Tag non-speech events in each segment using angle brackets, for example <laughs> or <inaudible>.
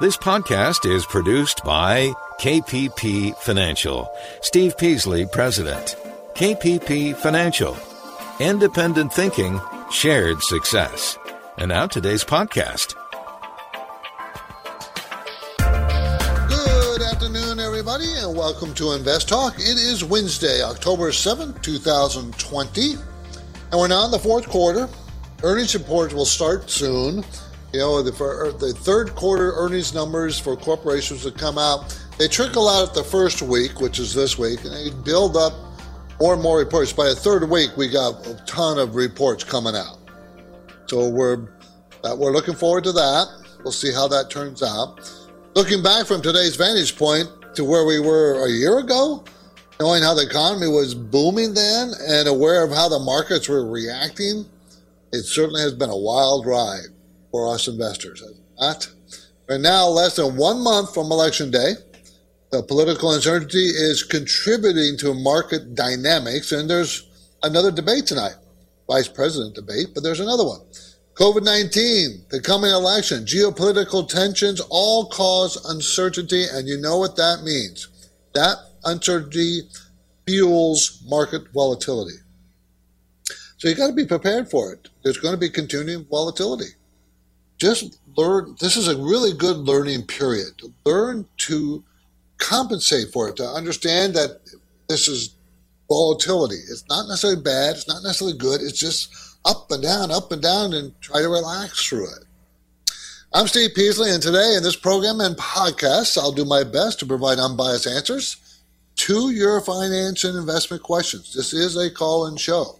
This podcast is produced by KPP Financial. Steve Peasley, President. KPP Financial. Independent thinking, shared success. And now today's podcast. Good afternoon, everybody, and welcome to Invest Talk. It is Wednesday, October 7th, 2020, and we're now in the fourth quarter. Earnings reports will start soon. You know, the, for, the third quarter earnings numbers for corporations that come out, they trickle out at the first week, which is this week, and they build up more and more reports. By the third week, we got a ton of reports coming out. So we're uh, we're looking forward to that. We'll see how that turns out. Looking back from today's vantage point to where we were a year ago, knowing how the economy was booming then and aware of how the markets were reacting, it certainly has been a wild ride for us investors. Not. We're now less than one month from Election Day. The political uncertainty is contributing to market dynamics, and there's another debate tonight, vice president debate, but there's another one. COVID 19, the coming election, geopolitical tensions all cause uncertainty, and you know what that means. That uncertainty fuels market volatility. So you got to be prepared for it. There's going to be continuing volatility just learn. This is a really good learning period. Learn to compensate for it, to understand that this is volatility. It's not necessarily bad. It's not necessarily good. It's just up and down, up and down, and try to relax through it. I'm Steve Peasley, and today in this program and podcast, I'll do my best to provide unbiased answers to your finance and investment questions. This is a call in show.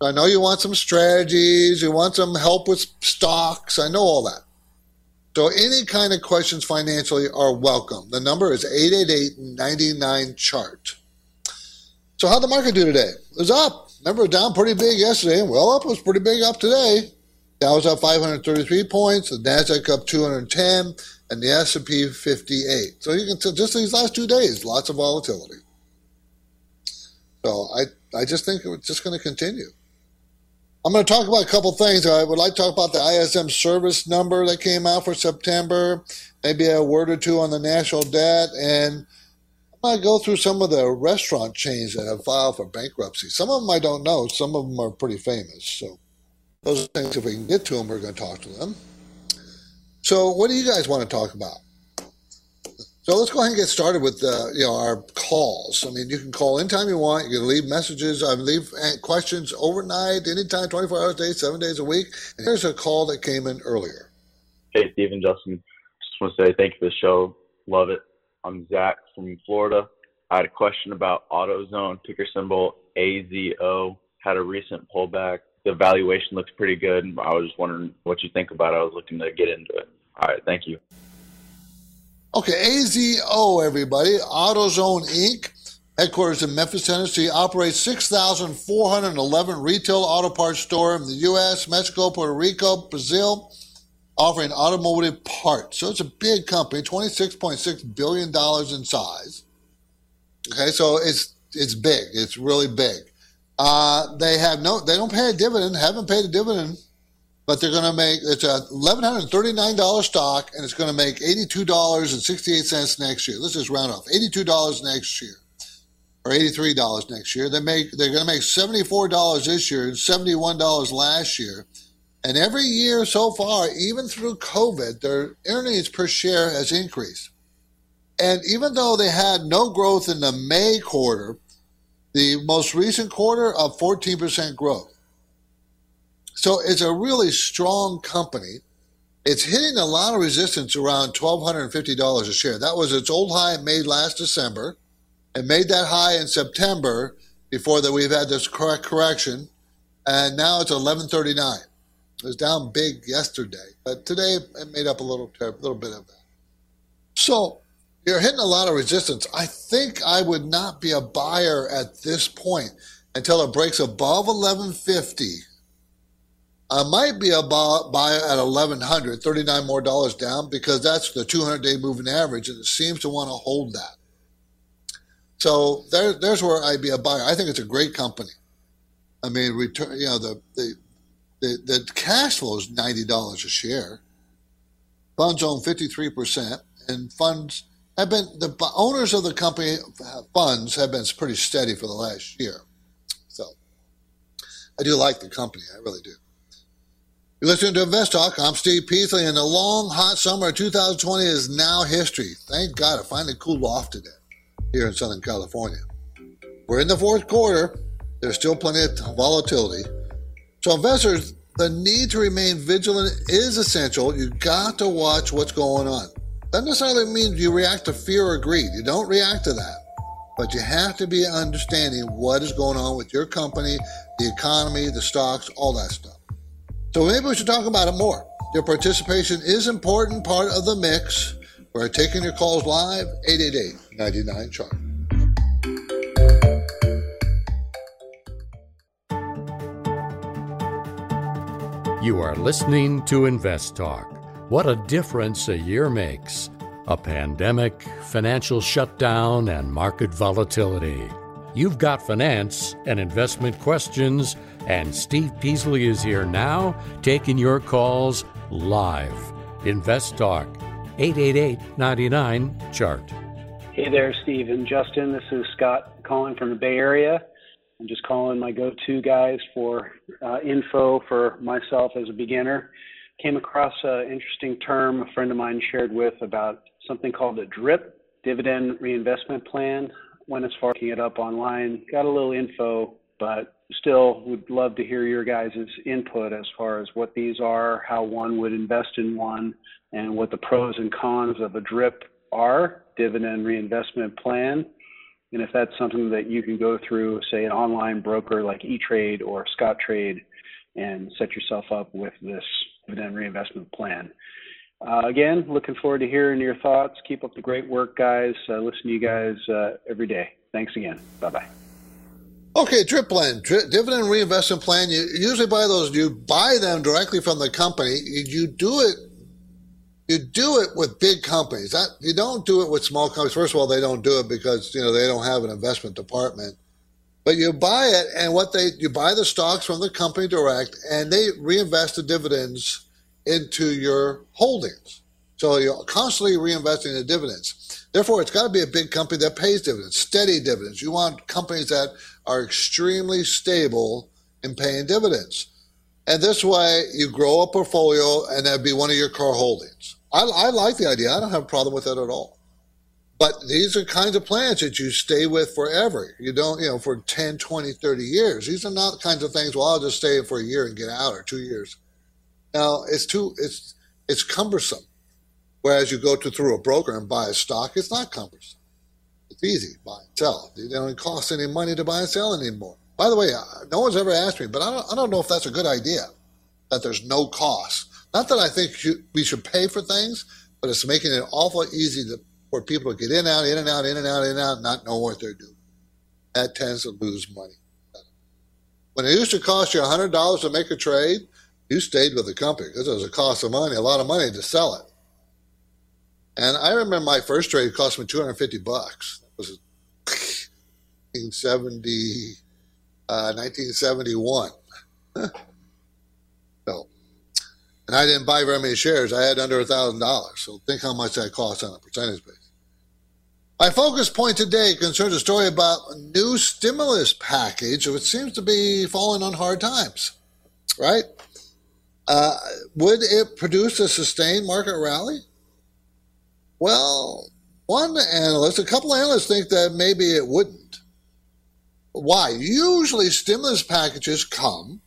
I know you want some strategies, you want some help with stocks. I know all that. So any kind of questions financially are welcome. The number is 888-99 So how'd the market do today? It was up. Remember, down pretty big yesterday, and well up was pretty big up today. Dow was up 533 points, the Nasdaq up 210, and the S&P 58. So you can tell just these last two days, lots of volatility. So I, I just think it's just going to continue. I'm going to talk about a couple things. I would like to talk about the ISM service number that came out for September, maybe a word or two on the national debt, and I might go through some of the restaurant chains that have filed for bankruptcy. Some of them I don't know. Some of them are pretty famous. So those things, if we can get to them, we're going to talk to them. So what do you guys want to talk about? So let's go ahead and get started with uh, you know our calls. I mean, you can call anytime you want. You can leave messages. I leave uh, questions overnight, anytime, 24 hours a day, seven days a week. And here's a call that came in earlier. Hey, Stephen, Justin. Just want to say thank you for the show. Love it. I'm Zach from Florida. I had a question about AutoZone, ticker symbol AZO. Had a recent pullback. The valuation looks pretty good. I was just wondering what you think about it. I was looking to get into it. All right, thank you. Okay, AZO, everybody, AutoZone Inc., headquarters in Memphis, Tennessee, operates 6,411 retail auto parts store in the U.S., Mexico, Puerto Rico, Brazil, offering automotive parts. So it's a big company, $26.6 billion in size. Okay, so it's it's big. It's really big. Uh, they have no, they don't pay a dividend, haven't paid a dividend but they're going to make it's a $1,139 stock, and it's going to make $82.68 next year. Let's just round off $82 next year or $83 next year. They make they're going to make $74 this year and $71 last year. And every year so far, even through COVID, their earnings per share has increased. And even though they had no growth in the May quarter, the most recent quarter of 14% growth. So it's a really strong company. It's hitting a lot of resistance around $1,250 a share. That was its old high made last December. It made that high in September before that we've had this correct correction. And now it's 1139. It was down big yesterday, but today it made up a little, a little bit of that. So you're hitting a lot of resistance. I think I would not be a buyer at this point until it breaks above 1150 I might be a buy at 1100, 39 more dollars down because that's the 200 day moving average and it seems to want to hold that. So there, there's where I'd be a buyer. I think it's a great company. I mean, return, you know, the, the, the, the cash flow is $90 a share. Funds own 53%, and funds have been, the owners of the company uh, funds have been pretty steady for the last year. So I do like the company. I really do. You're listening to Invest Talk. I'm Steve Peasley, and the long, hot summer of 2020 is now history. Thank God it finally cooled off today here in Southern California. We're in the fourth quarter. There's still plenty of volatility. So, investors, the need to remain vigilant is essential. You've got to watch what's going on. Doesn't necessarily mean you react to fear or greed. You don't react to that. But you have to be understanding what is going on with your company, the economy, the stocks, all that stuff. So maybe we should talk about it more. Your participation is an important part of the mix. We're taking your calls live, 888 chart. You are listening to Invest Talk. What a difference a year makes. A pandemic, financial shutdown, and market volatility. You've got finance and investment questions and Steve Peasley is here now taking your calls live. Invest Talk, 888 99 Chart. Hey there, Steve and Justin. This is Scott calling from the Bay Area. I'm just calling my go to guys for uh, info for myself as a beginner. Came across an interesting term a friend of mine shared with about something called a DRIP, Dividend Reinvestment Plan. Went as far as looking it up online, got a little info, but still would love to hear your guys' input as far as what these are, how one would invest in one, and what the pros and cons of a DRIP are, dividend reinvestment plan. And if that's something that you can go through, say, an online broker like E-Trade or Scottrade and set yourself up with this dividend reinvestment plan. Uh, again, looking forward to hearing your thoughts. Keep up the great work, guys. Uh, listen to you guys uh, every day. Thanks again. Bye bye. Okay, drip plan, dividend reinvestment plan. You usually buy those. You buy them directly from the company. You, you do it. You do it with big companies. That you don't do it with small companies. First of all, they don't do it because you know they don't have an investment department. But you buy it, and what they you buy the stocks from the company direct, and they reinvest the dividends into your holdings. So you're constantly reinvesting the dividends. Therefore, it's got to be a big company that pays dividends, steady dividends. You want companies that are extremely stable in paying dividends. And this way, you grow a portfolio, and that'd be one of your core holdings. I, I like the idea. I don't have a problem with that at all. But these are kinds of plans that you stay with forever. You don't, you know, for 10, 20, 30 years. These are not the kinds of things, well, I'll just stay for a year and get out or two years. Now, it's too, it's, it's cumbersome. Whereas you go to through a broker and buy a stock, it's not cumbersome. It's easy, buy and sell. It don't cost any money to buy and sell anymore. By the way, uh, no one's ever asked me, but I don't, I don't know if that's a good idea, that there's no cost. Not that I think we should pay for things, but it's making it awful easy to, for people to get in, and out, in and out, in and out, in and out, not know what they're doing. That tends to lose money. When it used to cost you $100 to make a trade, you stayed with the company because it was a cost of money, a lot of money to sell it. And I remember my first trade cost me 250 bucks. It was 1970, uh, 1971. <laughs> so, and I didn't buy very many shares. I had under a thousand dollars. So think how much that cost on a percentage basis. My focus point today concerns a story about a new stimulus package, which seems to be falling on hard times. Right? Uh, would it produce a sustained market rally? Well, one analyst, a couple analysts think that maybe it wouldn't. Why? Usually stimulus packages come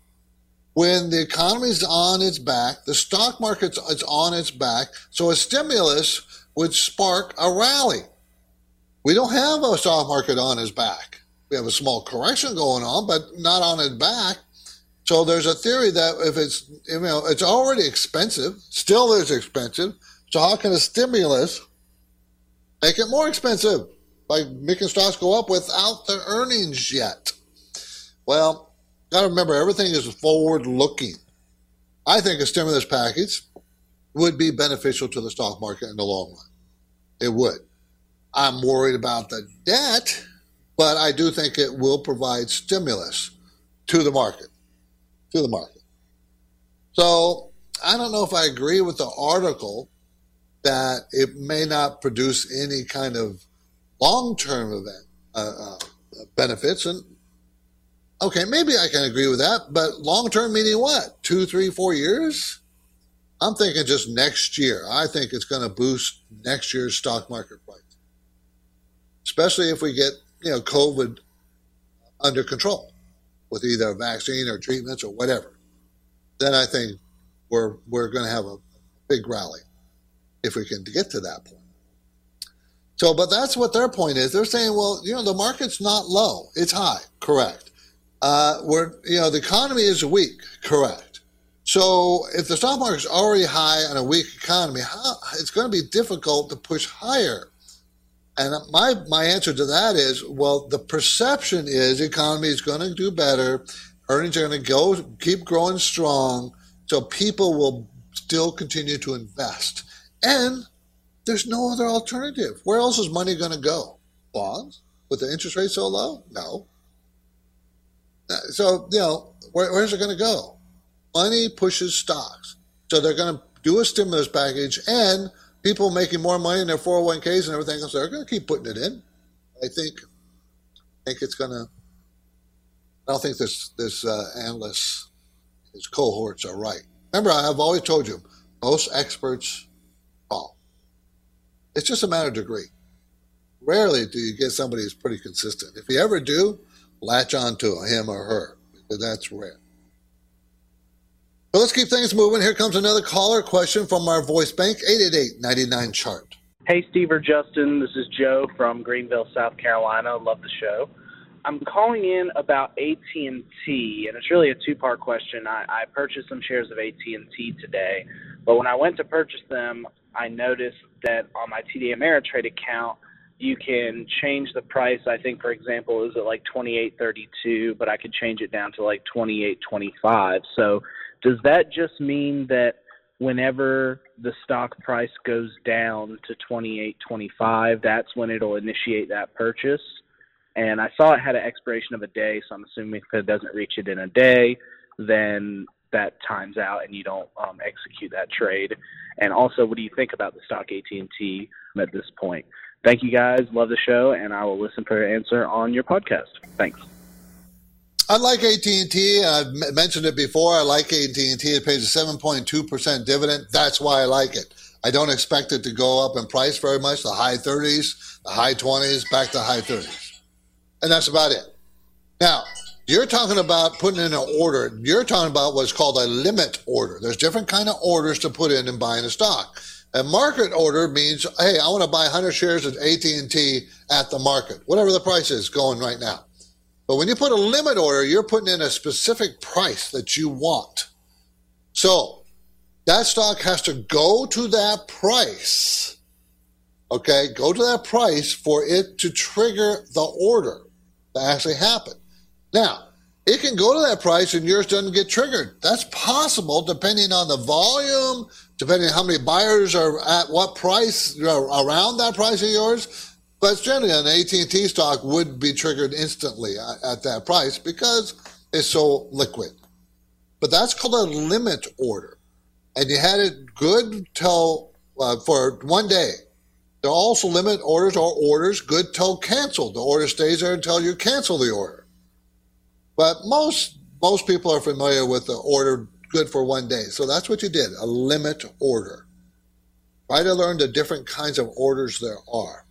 when the economy's on its back, the stock market is on its back, so a stimulus would spark a rally. We don't have a stock market on its back. We have a small correction going on, but not on its back. So there's a theory that if it's you know it's already expensive, still is expensive, so how can a stimulus make it more expensive by making stocks go up without the earnings yet? Well, got to remember everything is forward looking. I think a stimulus package would be beneficial to the stock market in the long run. It would. I'm worried about the debt, but I do think it will provide stimulus to the market. To the market. So I don't know if I agree with the article that it may not produce any kind of long-term event uh, uh, benefits. And okay, maybe I can agree with that. But long-term meaning what? Two, three, four years? I'm thinking just next year. I think it's going to boost next year's stock market price, especially if we get you know COVID under control with either a vaccine or treatments or whatever. Then I think we're we're going to have a big rally if we can get to that point. So, but that's what their point is. They're saying, well, you know, the market's not low; it's high. Correct. Uh, we're you know the economy is weak. Correct. So if the stock market's already high on a weak economy, how, it's going to be difficult to push higher. And my my answer to that is, well, the perception is the economy is going to do better, earnings are going to go keep growing strong, so people will still continue to invest. And there's no other alternative. Where else is money going to go? Bonds? With the interest rate so low? No. So, you know, where, where's it going to go? Money pushes stocks. So they're going to do a stimulus package and people making more money in their 401ks and everything else, they're going to keep putting it in. I think, I think it's going to, I don't think this, this uh, analyst, his cohorts are right. Remember, I've always told you, most experts. It's just a matter of degree. Rarely do you get somebody who's pretty consistent. If you ever do, latch on to him or her, because that's rare. But let's keep things moving. Here comes another caller question from our voice bank, 888-99 chart. Hey, Steve or Justin. This is Joe from Greenville, South Carolina. Love the show. I'm calling in about AT&T, and it's really a two-part question. I, I purchased some shares of AT&T today, but when I went to purchase them, I noticed that on my TD Ameritrade account, you can change the price. I think, for example, is it like twenty eight thirty two, but I could change it down to like twenty eight twenty five. So, does that just mean that whenever the stock price goes down to twenty eight twenty five, that's when it'll initiate that purchase? And I saw it had an expiration of a day, so I'm assuming if it doesn't reach it in a day, then that times out and you don't um, execute that trade. And also, what do you think about the stock AT&T at this point? Thank you guys. Love the show, and I will listen for your answer on your podcast. Thanks. I like AT&T. I've mentioned it before. I like AT&T. It pays a 7.2% dividend. That's why I like it. I don't expect it to go up in price very much, the high 30s, the high 20s, back to high 30s. And that's about it. Now, you're talking about putting in an order. You're talking about what's called a limit order. There's different kind of orders to put in in buying a stock. A market order means, hey, I want to buy 100 shares of AT&T at the market, whatever the price is going right now. But when you put a limit order, you're putting in a specific price that you want. So that stock has to go to that price. Okay, go to that price for it to trigger the order to actually happen. Now, it can go to that price and yours doesn't get triggered. That's possible depending on the volume, depending on how many buyers are at what price around that price of yours. But generally, an AT&T stock would be triggered instantly at that price because it's so liquid. But that's called a limit order, and you had it good till uh, for one day. There are also limit orders or orders good till canceled. The order stays there until you cancel the order. But most most people are familiar with the order good for one day. So that's what you did, a limit order. Try to learn the different kinds of orders there are.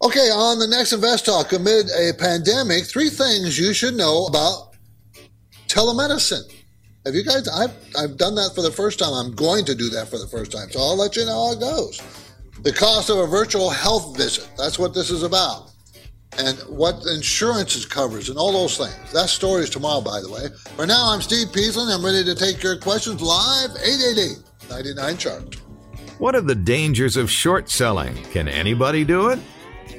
Okay, on the next Invest Talk, amid a pandemic, three things you should know about telemedicine. Have you guys? I've, I've done that for the first time. I'm going to do that for the first time. So I'll let you know how it goes. The cost of a virtual health visit. That's what this is about and what insurance covers and all those things. That story is tomorrow, by the way. For now, I'm Steve Peasley. I'm ready to take your questions live, 888-99 chart. What are the dangers of short selling? Can anybody do it?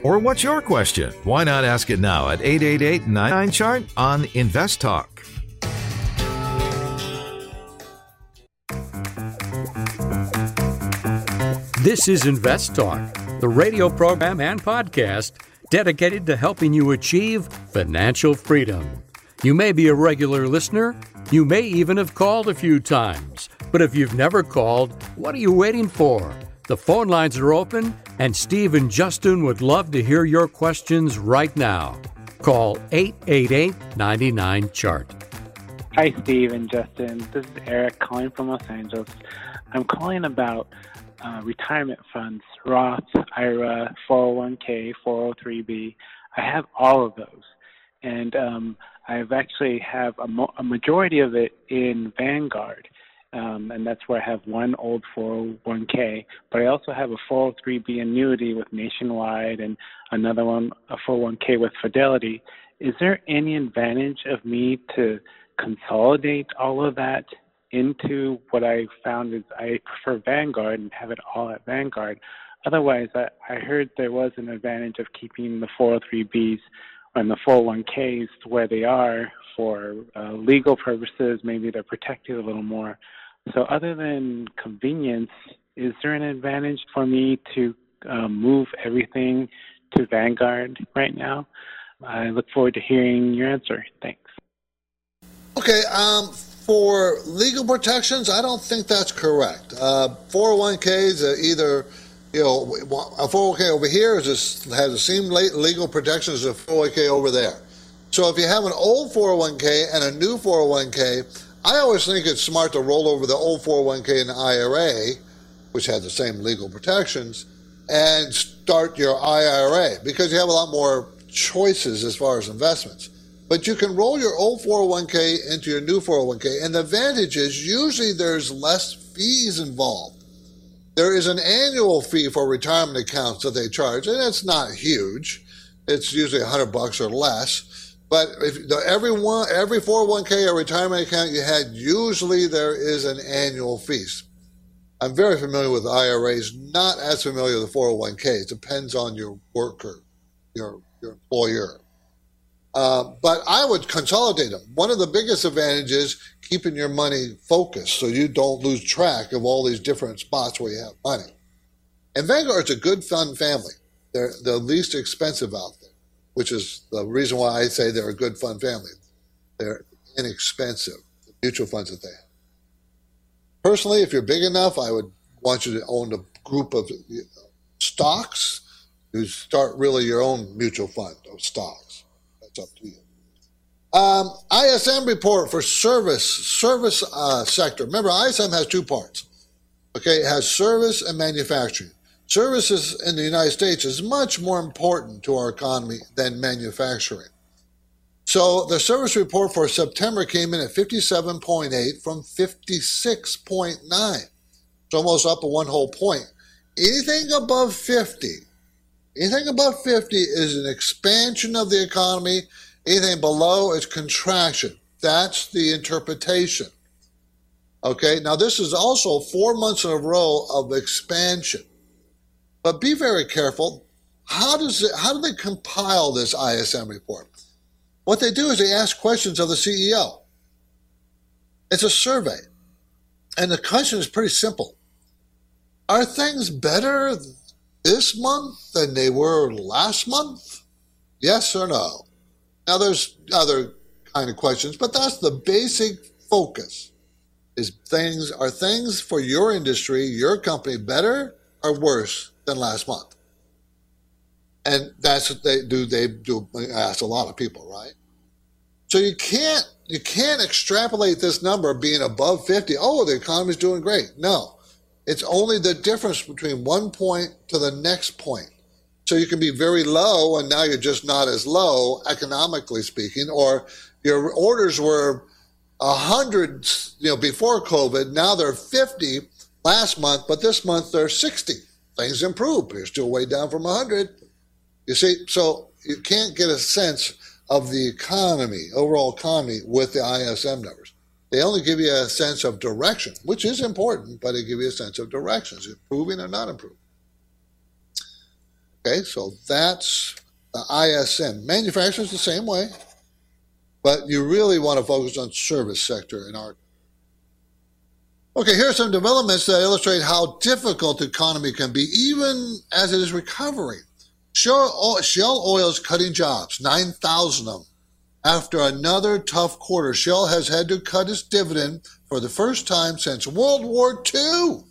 Or what's your question? Why not ask it now at 888 chart on Invest Talk. This is Invest Talk, the radio program and podcast dedicated to helping you achieve financial freedom. You may be a regular listener, you may even have called a few times. But if you've never called, what are you waiting for? The phone lines are open, and Steve and Justin would love to hear your questions right now. Call 888 99 Chart. Hi, Steve and Justin. This is Eric calling from Los Angeles. I'm calling about uh, retirement funds, Roth, IRA, 401k, 403b. I have all of those, and um, I've actually have a, mo- a, majority of it in Vanguard, um, and that's where I have one old 401k. But I also have a 403b annuity with Nationwide, and another one, a 401k with Fidelity. Is there any advantage of me to consolidate all of that into what I found is I prefer Vanguard and have it all at Vanguard. Otherwise, I, I heard there was an advantage of keeping the 403bs and the 401ks where they are for uh, legal purposes. Maybe they're protected a little more. So, other than convenience, is there an advantage for me to uh, move everything to Vanguard right now? I look forward to hearing your answer. Thanks. Okay, um, for legal protections, I don't think that's correct. Uh, 401ks are either, you know, a 401k over here is just, has the same legal protections as a 401k over there. So if you have an old 401k and a new 401k, I always think it's smart to roll over the old 401k and the IRA, which has the same legal protections, and start your IRA because you have a lot more choices as far as investments. But you can roll your old 401k into your new 401k. And the advantage is usually there's less fees involved. There is an annual fee for retirement accounts that they charge, and it's not huge. It's usually 100 bucks or less. But if every one, every 401k or retirement account you had, usually there is an annual fee. I'm very familiar with IRAs, not as familiar with the 401k. It depends on your worker, your, your employer. Uh, but I would consolidate them. One of the biggest advantages keeping your money focused so you don't lose track of all these different spots where you have money. And Vanguard's a good fund family. They're the least expensive out there, which is the reason why I say they're a good fund family. They're inexpensive, the mutual funds that they have. Personally, if you're big enough, I would want you to own a group of stocks. You start really your own mutual fund of stocks up to you. Um, ISM report for service service uh, sector. Remember, ISM has two parts. Okay, it has service and manufacturing. Services in the United States is much more important to our economy than manufacturing. So the service report for September came in at 57.8 from 56.9. It's almost up a one whole point. Anything above 50 Anything above 50 is an expansion of the economy. Anything below is contraction. That's the interpretation. Okay, now this is also four months in a row of expansion. But be very careful. How does it, how do they compile this ISM report? What they do is they ask questions of the CEO. It's a survey. And the question is pretty simple. Are things better this month than they were last month? Yes or no? Now there's other kind of questions, but that's the basic focus. Is things are things for your industry, your company better or worse than last month? And that's what they do. They do ask a lot of people, right? So you can't you can't extrapolate this number being above 50. Oh, the economy's doing great. No. It's only the difference between one point to the next point. So you can be very low and now you're just not as low, economically speaking, or your orders were a 100 you know, before COVID. Now they're 50 last month, but this month they're 60. Things improved. You're still way down from 100. You see, so you can't get a sense of the economy, overall economy, with the ISM numbers. They only give you a sense of direction, which is important, but they give you a sense of direction. Is improving or not improving? Okay, so that's the ISM. Manufacturing is the same way, but you really want to focus on service sector in our. Okay, here are some developments that illustrate how difficult the economy can be, even as it is recovering. Shell oil is cutting jobs, 9,000 of them. After another tough quarter, Shell has had to cut its dividend for the first time since World War II.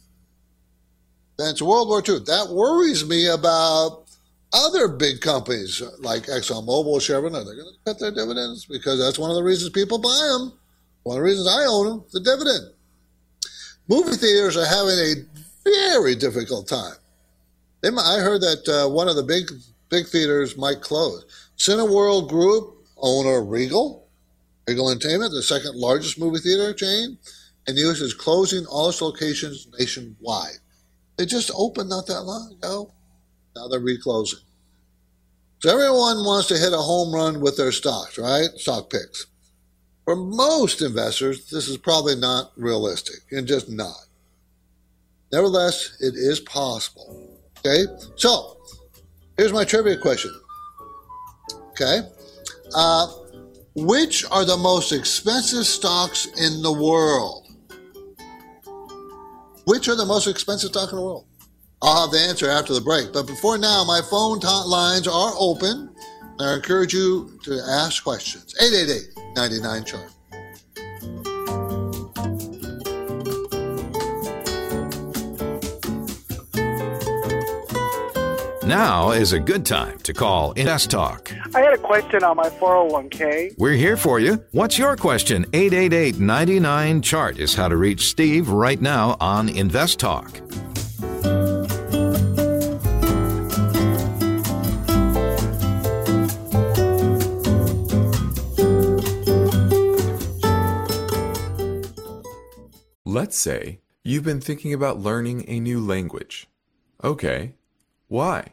Since World War II. That worries me about other big companies like ExxonMobil, Chevron. Are they going to cut their dividends? Because that's one of the reasons people buy them. One of the reasons I own them, the dividend. Movie theaters are having a very difficult time. They, I heard that uh, one of the big big theaters might close. Cineworld Group, owner Regal, Regal Entertainment, the second largest movie theater chain, and the U.S. is closing all its locations nationwide. They just opened not that long ago. Now they're reclosing. So everyone wants to hit a home run with their stocks, right? Stock picks. For most investors, this is probably not realistic and just not. Nevertheless, it is possible. Okay, so here's my trivia question. Okay, uh, which are the most expensive stocks in the world? Which are the most expensive stocks in the world? I'll have the answer after the break. But before now, my phone lines are open. I encourage you to ask questions. 888 99 chart. Now is a good time to call Invest Talk. I had a question on my 401k. We're here for you. What's your question? 888 99 Chart is how to reach Steve right now on Invest Talk. Let's say you've been thinking about learning a new language. Okay, why?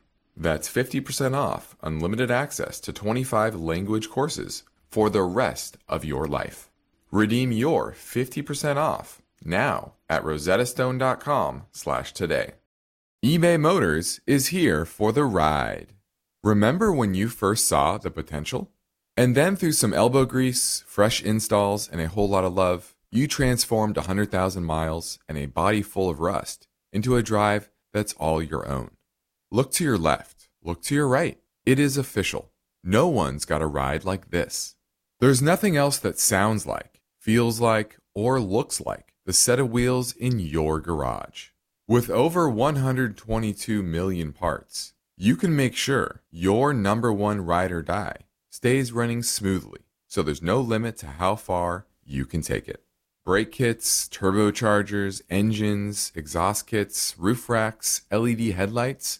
That's 50% off unlimited access to 25 language courses for the rest of your life. Redeem your 50% off now at rosettastone.com slash today. eBay Motors is here for the ride. Remember when you first saw the potential? And then through some elbow grease, fresh installs, and a whole lot of love, you transformed 100,000 miles and a body full of rust into a drive that's all your own. Look to your left. Look to your right. It is official. No one's got a ride like this. There's nothing else that sounds like, feels like, or looks like the set of wheels in your garage. With over 122 million parts, you can make sure your number one ride or die stays running smoothly, so there's no limit to how far you can take it. Brake kits, turbochargers, engines, exhaust kits, roof racks, LED headlights,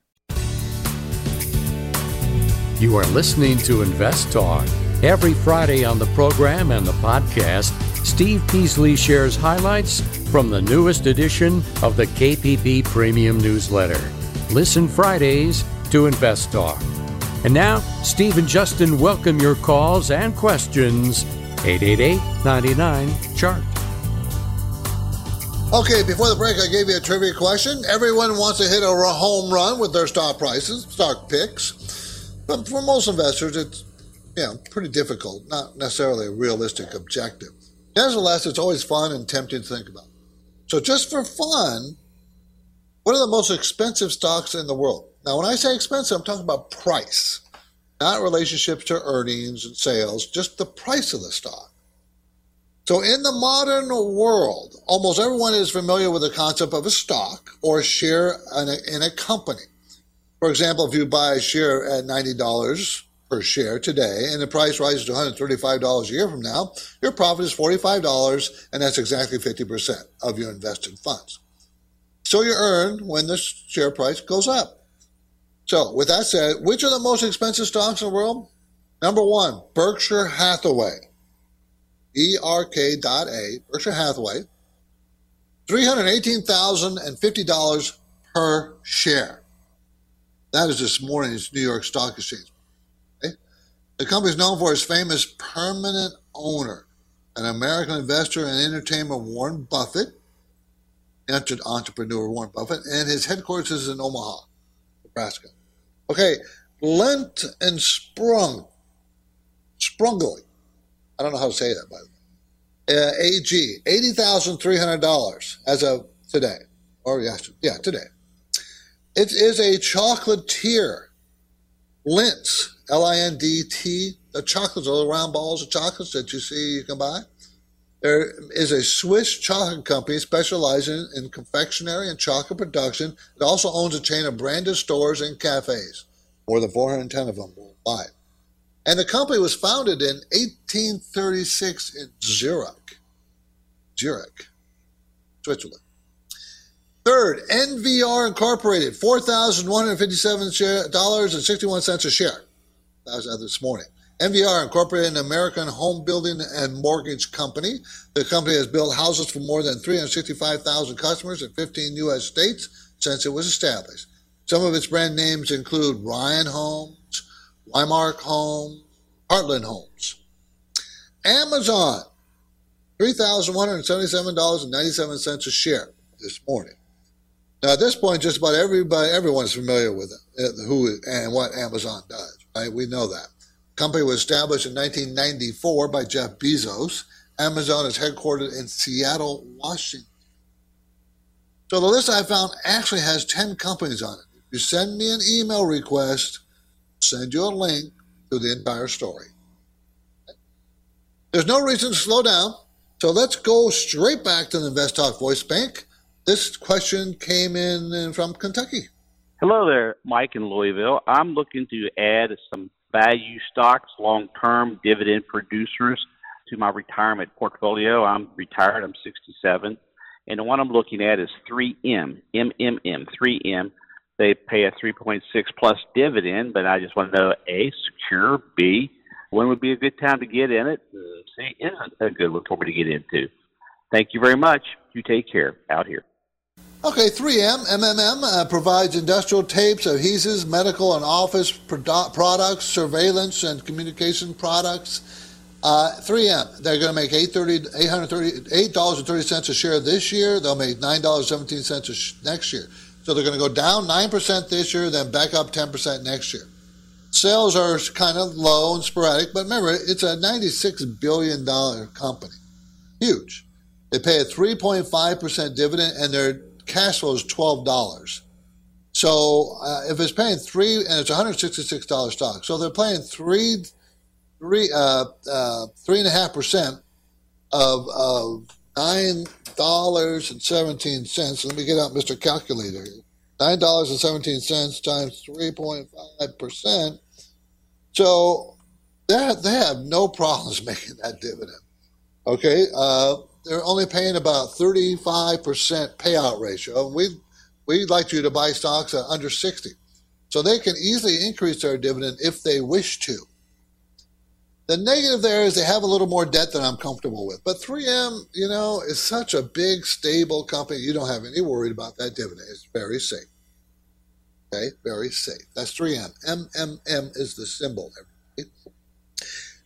You are listening to Invest Talk. Every Friday on the program and the podcast, Steve Peasley shares highlights from the newest edition of the KPP Premium Newsletter. Listen Fridays to Invest Talk. And now, Steve and Justin welcome your calls and questions. 888 99 Chart. Okay, before the break, I gave you a trivia question. Everyone wants to hit a home run with their stock prices, stock picks. But for most investors, it's you know, pretty difficult, not necessarily a realistic objective. Nevertheless, it's always fun and tempting to think about. So, just for fun, what are the most expensive stocks in the world? Now, when I say expensive, I'm talking about price, not relationships to earnings and sales, just the price of the stock. So, in the modern world, almost everyone is familiar with the concept of a stock or a share in a, in a company. For example, if you buy a share at $90, per share today and the price rises to $135 a year from now, your profit is $45 and that's exactly 50% of your invested funds. So you earn when the share price goes up. So with that said, which are the most expensive stocks in the world? Number one, Berkshire Hathaway. B-R-K.A, Berkshire Hathaway. $318,050 per share. That is this morning's New York Stock Exchange. The company is known for its famous permanent owner, an American investor and entertainer, Warren Buffett, entrepreneur Warren Buffett, and his headquarters is in Omaha, Nebraska. Okay, Lent and Sprung, Sprungly. I don't know how to say that, by the way. Uh, AG, $80,300 as of today. Or yesterday. Yeah, today. It is a chocolatier. Lindt's L I N D T, the chocolates, the round balls of chocolates that you see you can buy. There is a Swiss chocolate company specializing in confectionery and chocolate production. It also owns a chain of branded stores and cafes, more than 410 of them worldwide. And the company was founded in 1836 in Zurich, Zurich, Switzerland. Third, NVR Incorporated, $4,157.61 a share. That was this morning. NVR Incorporated, an American home building and mortgage company. The company has built houses for more than 365,000 customers in 15 U.S. states since it was established. Some of its brand names include Ryan Homes, Weimark Homes, Heartland Homes. Amazon, $3,177.97 a share this morning. Now, at this point, just about everybody, everyone's familiar with it, who and what Amazon does. Right? We know that. The company was established in 1994 by Jeff Bezos. Amazon is headquartered in Seattle, Washington. So the list I found actually has 10 companies on it. If you send me an email request, send you a link to the entire story. There's no reason to slow down. So let's go straight back to the Invest Talk Voice Bank. This question came in from Kentucky. Hello there, Mike in Louisville. I'm looking to add some value stocks, long term dividend producers to my retirement portfolio. I'm retired, I'm 67. And the one I'm looking at is 3M, MMM, 3M. They pay a 3.6 plus dividend, but I just want to know A, secure, B, when would be a good time to get in it? C, isn't a good one for me to get into. Thank you very much. You take care out here. Okay, 3M, MMM uh, provides industrial tapes, adhesives, medical and office produ- products, surveillance and communication products. Uh, 3M, they're going to make $8.30 a share this year. They'll make $9.17 sh- next year. So they're going to go down 9% this year, then back up 10% next year. Sales are kind of low and sporadic, but remember, it's a $96 billion company. Huge. They pay a 3.5% dividend, and they're cash flow is twelve dollars. So uh, if it's paying three, and it's one hundred sixty-six dollars stock, so they're paying three, three, uh, uh, three and a half percent of of nine dollars and seventeen cents. Let me get out Mr. Calculator. Nine dollars and seventeen cents times three point five percent. So they they have no problems <laughs> making that dividend. Okay. Uh, they're only paying about 35% payout ratio. We we'd like you to buy stocks at under 60. So they can easily increase their dividend if they wish to. The negative there is they have a little more debt than I'm comfortable with. But 3M, you know, is such a big, stable company. You don't have any worry about that dividend. It's very safe. Okay, very safe. That's 3M. MMM is the symbol.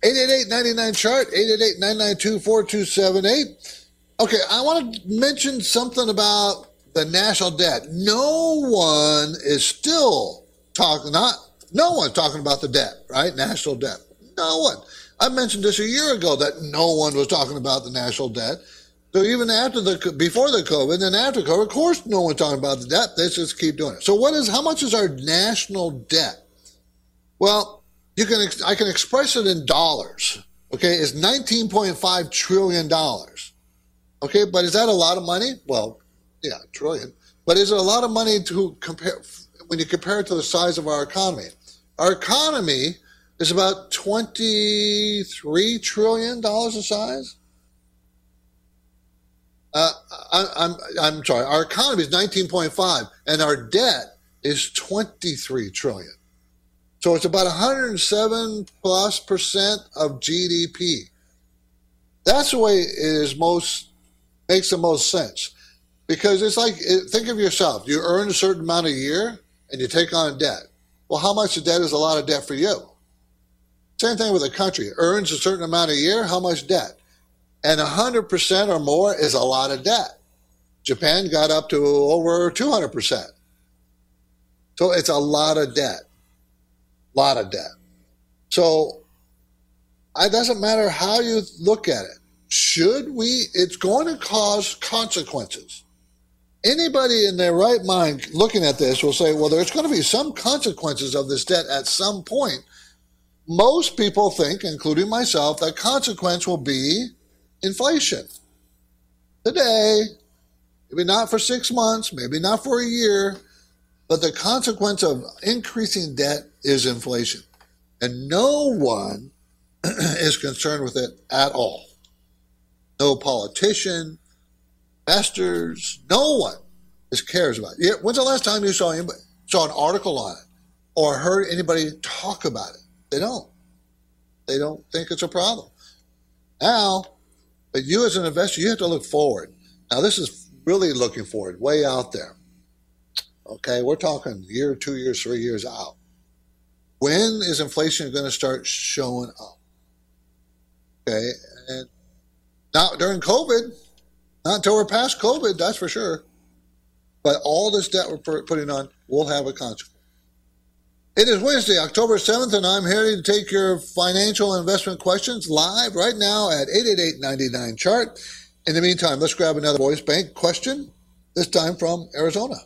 888-99 chart, 888-992-4278. Okay, I want to mention something about the national debt. No one is still talking, not, no one's talking about the debt, right? National debt. No one. I mentioned this a year ago that no one was talking about the national debt. So even after the before the COVID and after COVID, of course, no one's talking about the debt. They just keep doing it. So what is how much is our national debt? Well, you can I can express it in dollars. Okay, it's 19.5 trillion dollars. Okay, but is that a lot of money? Well, yeah, trillion. But is it a lot of money to compare when you compare it to the size of our economy? Our economy is about 23 trillion dollars in size. Uh, I, I'm I'm sorry. Our economy is 19.5, and our debt is 23 trillion. So it's about 107 plus percent of GDP. That's the way it is most makes the most sense because it's like think of yourself. You earn a certain amount a year, and you take on debt. Well, how much of debt is a lot of debt for you? Same thing with a country. Earns a certain amount a year. How much debt? And 100% or more is a lot of debt. Japan got up to over 200%. So it's a lot of debt. Lot of debt. So it doesn't matter how you look at it. Should we, it's going to cause consequences. Anybody in their right mind looking at this will say, well, there's going to be some consequences of this debt at some point. Most people think, including myself, that consequence will be inflation. Today, maybe not for six months, maybe not for a year, but the consequence of increasing debt is inflation. And no one <clears throat> is concerned with it at all. No politician, investors, no one is cares about it. When's the last time you saw anybody, saw an article on it or heard anybody talk about it? They don't. They don't think it's a problem. Now, but you as an investor, you have to look forward. Now, this is really looking forward, way out there. Okay, we're talking year, two years, three years out. When is inflation going to start showing up? Okay, and not during COVID, not until we're past COVID, that's for sure. But all this debt we're putting on will have a consequence. It is Wednesday, October 7th, and I'm here to take your financial investment questions live right now at 888 chart In the meantime, let's grab another voice bank question, this time from Arizona.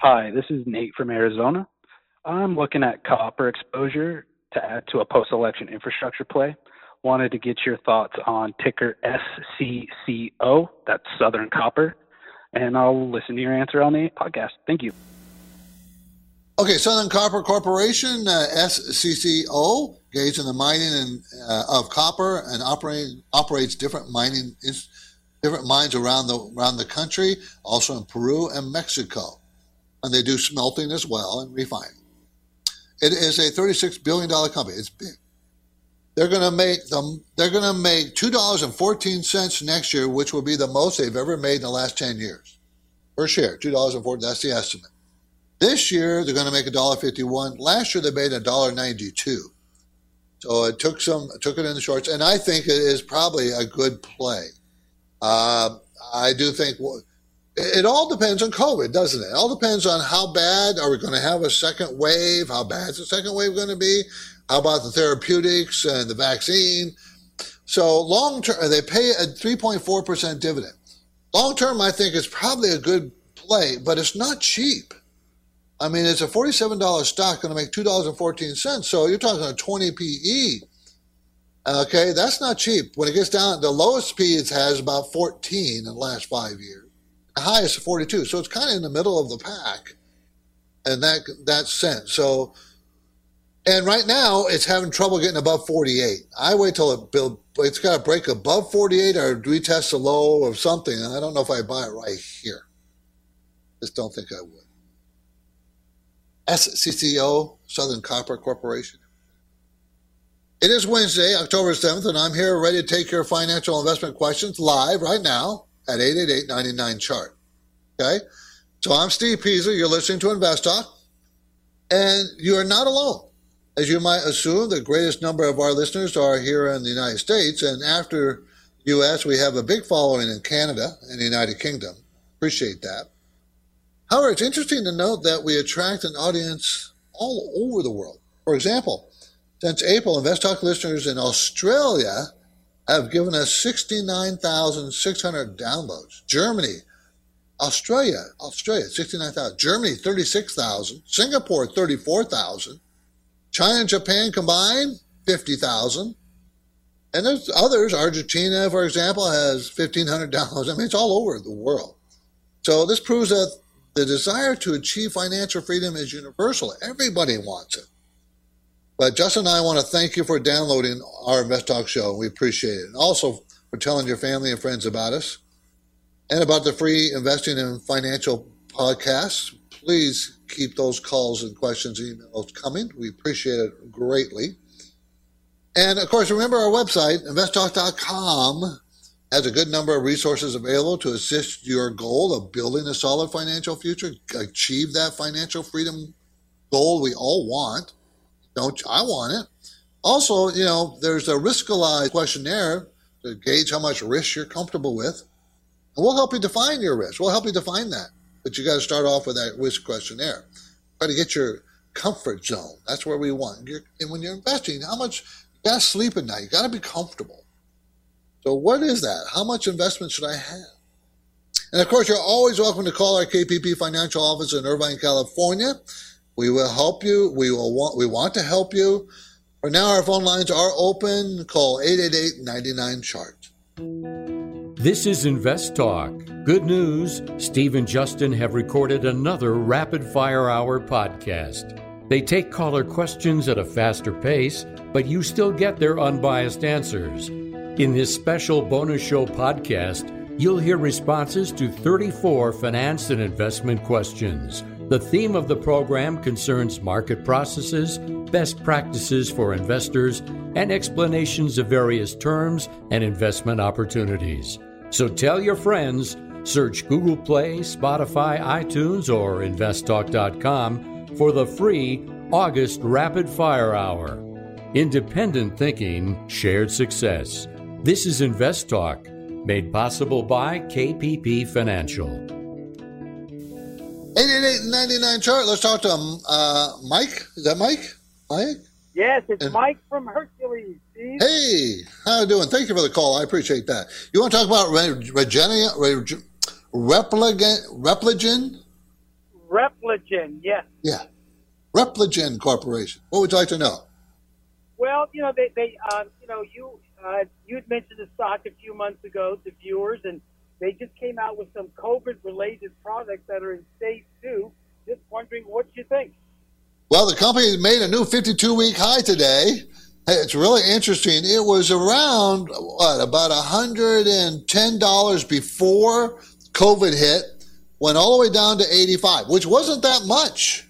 Hi, this is Nate from Arizona. I'm looking at copper exposure to add to a post election infrastructure play. Wanted to get your thoughts on ticker SCCO, that's Southern Copper, and I'll listen to your answer on the podcast. Thank you. Okay, Southern Copper Corporation, uh, SCCO, engaged in the mining and, uh, of copper and operate, operates different mining different mines around the around the country, also in Peru and Mexico, and they do smelting as well and refining. It is a 36 billion dollar company. It's big. They're going to make them. They're going to make two dollars and fourteen cents next year, which will be the most they've ever made in the last ten years per share. Two dollars and fourteen. That's the estimate. This year they're going to make a dollar fifty-one. Last year they made a dollar ninety-two. So it took some, took it in the shorts, and I think it is probably a good play. Uh, I do think well, it all depends on COVID, doesn't it? It all depends on how bad are we going to have a second wave? How bad is the second wave going to be? How about the therapeutics and the vaccine? So long term, they pay a 3.4% dividend. Long term, I think it's probably a good play, but it's not cheap. I mean, it's a $47 stock going to make $2.14. So you're talking a 20 PE. Okay, that's not cheap. When it gets down, the lowest PE it has about 14 in the last five years. The highest 42. So it's kind of in the middle of the pack in that, that sense. So, and right now it's having trouble getting above 48. I wait till it build, it's got to break above 48 or do we test a low of something. And I don't know if I buy it right here. Just don't think I would. SCCO, Southern Copper Corporation. It is Wednesday, October 7th, and I'm here ready to take your financial investment questions live right now at 888-99-CHART. Okay? So I'm Steve Peasley. You're listening to Invest Talk, and you are not alone. As you might assume, the greatest number of our listeners are here in the United States, and after U.S., we have a big following in Canada and the United Kingdom. Appreciate that. However, it's interesting to note that we attract an audience all over the world. For example, since April, InvestTalk listeners in Australia have given us 69,600 downloads. Germany, Australia, Australia, 69,000. Germany, 36,000. Singapore, 34,000. China and Japan combined, 50,000. And there's others. Argentina, for example, has 1,500 downloads. I mean, it's all over the world. So this proves that the desire to achieve financial freedom is universal. Everybody wants it. But Justin and I want to thank you for downloading our Invest Talk show. We appreciate it. And also for telling your family and friends about us and about the free investing and financial podcasts. Please keep those calls and questions emails coming. We appreciate it greatly. And of course, remember our website, investtalk.com, has a good number of resources available to assist your goal of building a solid financial future, achieve that financial freedom goal we all want. Don't I want it? Also, you know, there's a Riskalyze questionnaire to gauge how much risk you're comfortable with. And we'll help you define your risk. We'll help you define that. But you got to start off with that risk questionnaire. Try to get your comfort zone. That's where we want. You're, and when you're investing, how much you got to sleep at night. You got to be comfortable. So what is that? How much investment should I have? And of course, you're always welcome to call our KPP financial office in Irvine, California. We will help you. We will want, we want to help you. For now, our phone lines are open. Call 888-99-CHART. This is Invest Talk. Good news. Steve and Justin have recorded another Rapid Fire Hour podcast. They take caller questions at a faster pace, but you still get their unbiased answers. In this special bonus show podcast, you'll hear responses to 34 finance and investment questions. The theme of the program concerns market processes, best practices for investors, and explanations of various terms and investment opportunities. So tell your friends, search Google Play, Spotify, iTunes, or investtalk.com for the free August Rapid Fire Hour. Independent thinking, shared success. This is Invest Talk, made possible by KPP Financial. 888-99 chart. Let's talk to um, uh, Mike. Is that Mike? Mike? Yes, it's and, Mike from Hercules. Steve. Hey, how you doing? Thank you for the call. I appreciate that. You want to talk about Regenia, Repligen, Repligen? Repligen, yes. Yeah. Repligen Corporation. What would you like to know? Well, you know, they, they um, you know, you, uh, you'd mentioned the stock a few months ago to viewers, and they just came out with some COVID-related products that are in stage two. Just wondering what you think. Well, the company made a new 52-week high today. It's really interesting. It was around what about $110 before COVID hit, went all the way down to 85, which wasn't that much.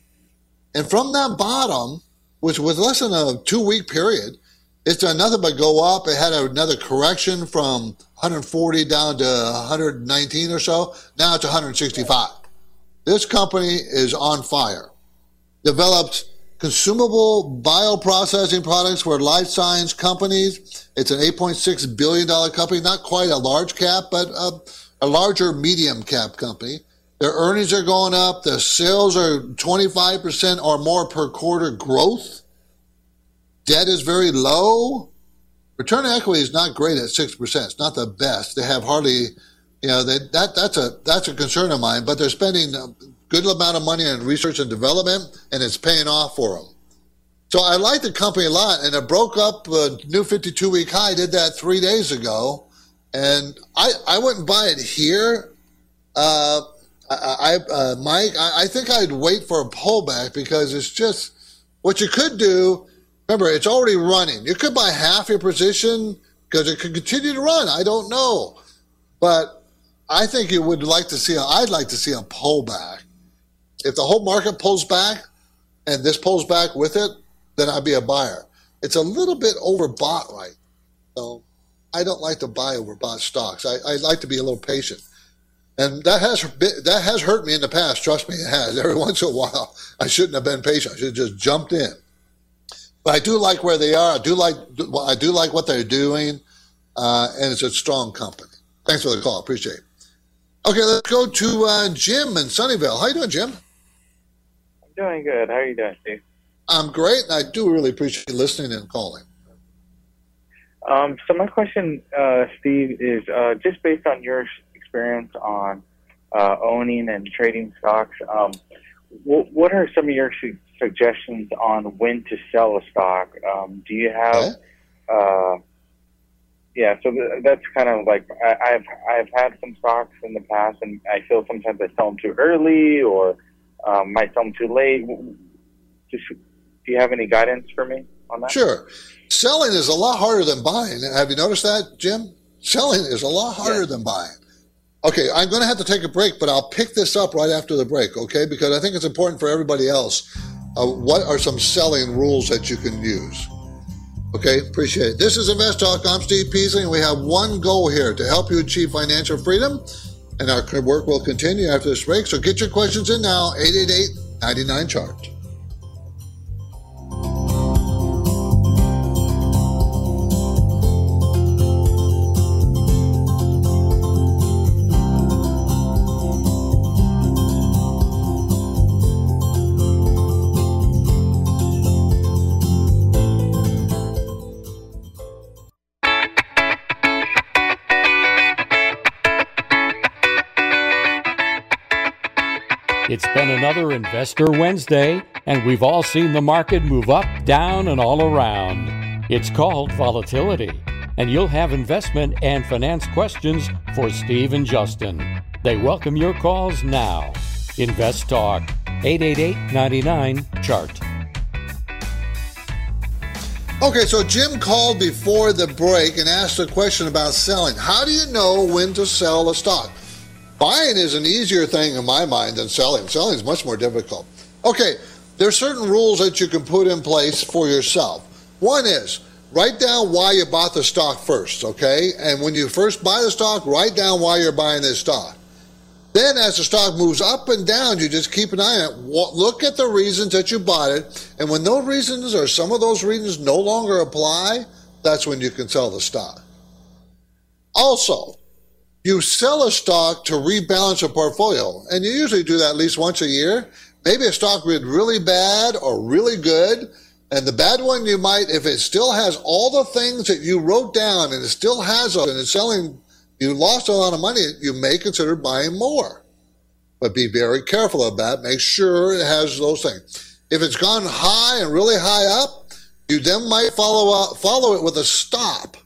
And from that bottom, which was less than a two-week period, it's done nothing but go up. It had another correction from 140 down to 119 or so. Now it's 165. This company is on fire. Developed consumable bioprocessing products for life science companies. It's an $8.6 billion company, not quite a large cap, but a, a larger medium cap company. Their earnings are going up. Their sales are 25% or more per quarter growth. Debt is very low. Return on equity is not great at six percent. It's not the best. They have hardly, you know, they, that that's a that's a concern of mine. But they're spending a good amount of money on research and development, and it's paying off for them. So I like the company a lot, and it broke up a new 52 week high. Did that three days ago, and I I wouldn't buy it here. Uh, I, I uh, Mike, I, I think I'd wait for a pullback because it's just what you could do Remember, it's already running. You could buy half your position because it could continue to run. I don't know. But I think you would like to see, a, I'd like to see a pullback. If the whole market pulls back and this pulls back with it, then I'd be a buyer. it's a little bit overbought right. So I don't like to buy overbought stocks. I, I like to be a little patient. And that has that has hurt me in the past. Trust me, it has. <laughs> Every once in a while, I shouldn't have been patient. I should have just jumped in. But I do like where they are. I do like I do like what they're doing, uh, and it's a strong company. Thanks for the call. Appreciate it. Okay, let's go to uh, Jim in Sunnyvale. How you doing, Jim? I'm doing good. How are you doing, Steve? I'm great, and I do really appreciate listening and calling. Um, so my question, uh, Steve, is uh, just based on your experience on uh, owning and trading stocks. Um, what, what are some of your su- suggestions on when to sell a stock? Um, do you have? Uh, yeah, so th- that's kind of like I, I've I've had some stocks in the past, and I feel sometimes I sell them too early or um, might sell them too late. Just do you have any guidance for me on that? Sure. Selling is a lot harder than buying. Have you noticed that, Jim? Selling is a lot harder than buying. Okay, I'm going to have to take a break, but I'll pick this up right after the break, okay? Because I think it's important for everybody else. Uh, what are some selling rules that you can use? Okay, appreciate it. This is Invest Talk. I'm Steve Peasley, and we have one goal here to help you achieve financial freedom. And our work will continue after this break. So get your questions in now, 888 99 chart. Investor Wednesday, and we've all seen the market move up, down, and all around. It's called volatility, and you'll have investment and finance questions for Steve and Justin. They welcome your calls now. Invest Talk, 888 99 Chart. Okay, so Jim called before the break and asked a question about selling. How do you know when to sell a stock? Buying is an easier thing in my mind than selling. Selling is much more difficult. Okay, there are certain rules that you can put in place for yourself. One is write down why you bought the stock first, okay? And when you first buy the stock, write down why you're buying this stock. Then, as the stock moves up and down, you just keep an eye on it. Look at the reasons that you bought it. And when those reasons or some of those reasons no longer apply, that's when you can sell the stock. Also, you sell a stock to rebalance a portfolio, and you usually do that at least once a year. Maybe a stock did really bad or really good, and the bad one you might, if it still has all the things that you wrote down and it still has them and it's selling, you lost a lot of money, you may consider buying more. But be very careful of that. Make sure it has those things. If it's gone high and really high up, you then might follow up, follow it with a stop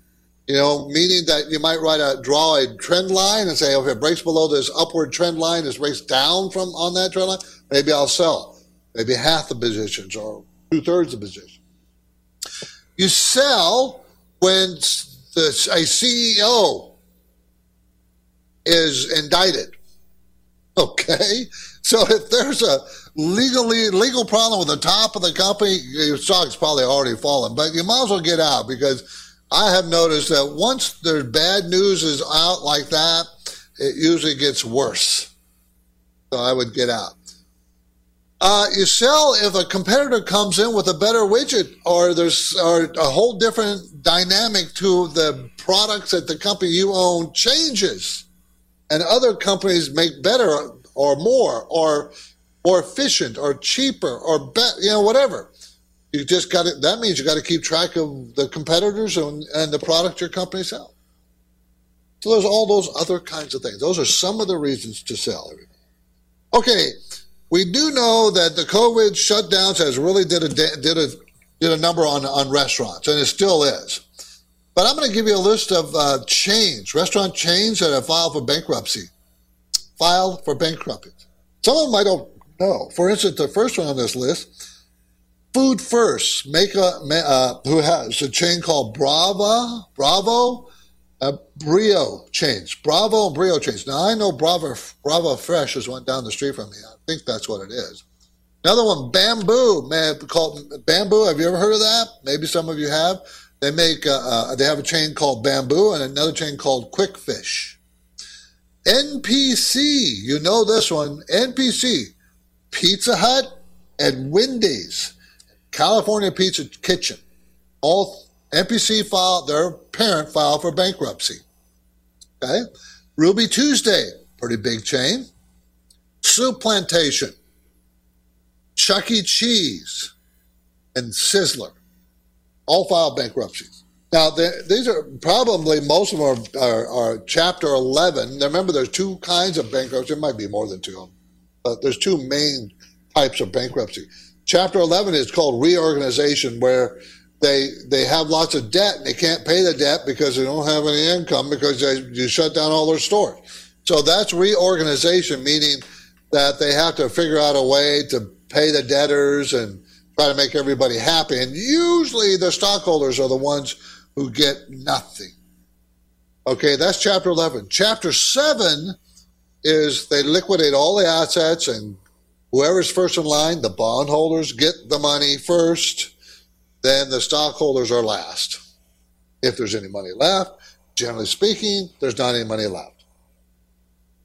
you know, meaning that you might write a draw a trend line and say, okay, it breaks below this upward trend line, this breaks down from on that trend line, maybe I'll sell. Maybe half the positions or two thirds of the. You sell when the, a CEO is indicted. Okay, so if there's a legally legal problem with the top of the company, your stock's probably already fallen. But you might as well get out because I have noticed that once there's bad news is out like that, it usually gets worse. So I would get out. Uh, you sell if a competitor comes in with a better widget or there's or a whole different dynamic to the products that the company you own changes and other companies make better or more or more efficient or cheaper or better, you know, whatever. You just got to, that means you got to keep track of the competitors and, and the product your company sells. So there's all those other kinds of things. Those are some of the reasons to sell. Okay, we do know that the COVID shutdowns has really did a did a did a number on on restaurants, and it still is. But I'm going to give you a list of uh, chains, restaurant chains that have filed for bankruptcy. Filed for bankruptcy. Some of them I don't know. For instance, the first one on this list Food First, make a uh, who has a chain called Brava, Bravo, uh, Brio chains, Bravo and Brio chains. Now I know Bravo, Bravo Fresh is one down the street from me. I think that's what it is. Another one, Bamboo. Man, called Bamboo. Have you ever heard of that? Maybe some of you have. They make. Uh, uh, they have a chain called Bamboo and another chain called Quick Fish. NPC. You know this one. NPC. Pizza Hut and Wendy's. California Pizza Kitchen. All NPC filed their parent filed for bankruptcy. Okay. Ruby Tuesday, pretty big chain. Souplantation, Chuck E. Cheese, and Sizzler all filed bankruptcies. Now, these are probably most of them are, are, are, Chapter 11. Now, remember, there's two kinds of bankruptcy. There might be more than two, of them, but there's two main types of bankruptcy. Chapter 11 is called reorganization, where they they have lots of debt and they can't pay the debt because they don't have any income because they, you shut down all their stores. So that's reorganization, meaning that they have to figure out a way to pay the debtors and try to make everybody happy. And usually the stockholders are the ones who get nothing. Okay, that's chapter 11. Chapter 7 is they liquidate all the assets and whoever's first in line, the bondholders get the money first, then the stockholders are last. If there's any money left, generally speaking, there's not any money left.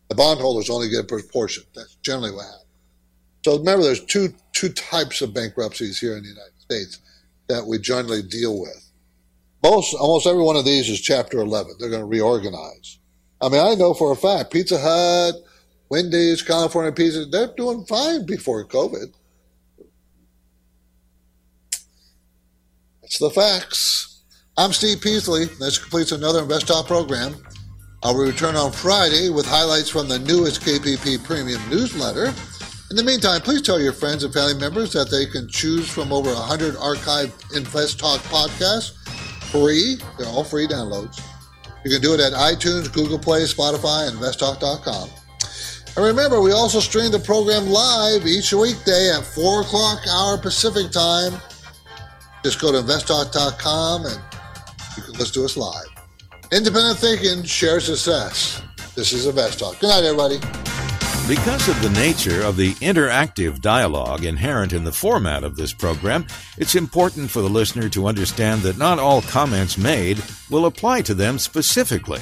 The bondholders only get a proportion. That's generally what happens. So remember, there's two two types of bankruptcies here in the United States that we generally deal with. Most, almost every one of these is Chapter 11. They're going to reorganize. I mean, I know for a fact Pizza Hut, Wendy's, California Pizza, they're doing fine before COVID. That's the facts. I'm Steve Peasley. This completes another Invest Talk program. I'll return on Friday with highlights from the newest KPP Premium newsletter. In the meantime, please tell your friends and family members that they can choose from over 100 archived Invest Talk podcasts free. They're all free downloads. You can do it at iTunes, Google Play, Spotify, and investtalk.com. And remember, we also stream the program live each weekday at 4 o'clock hour Pacific time. Just go to investtalk.com and you can listen to us live. Independent thinking, share success. This is Invest Talk. Good night, everybody. Because of the nature of the interactive dialogue inherent in the format of this program, it's important for the listener to understand that not all comments made will apply to them specifically.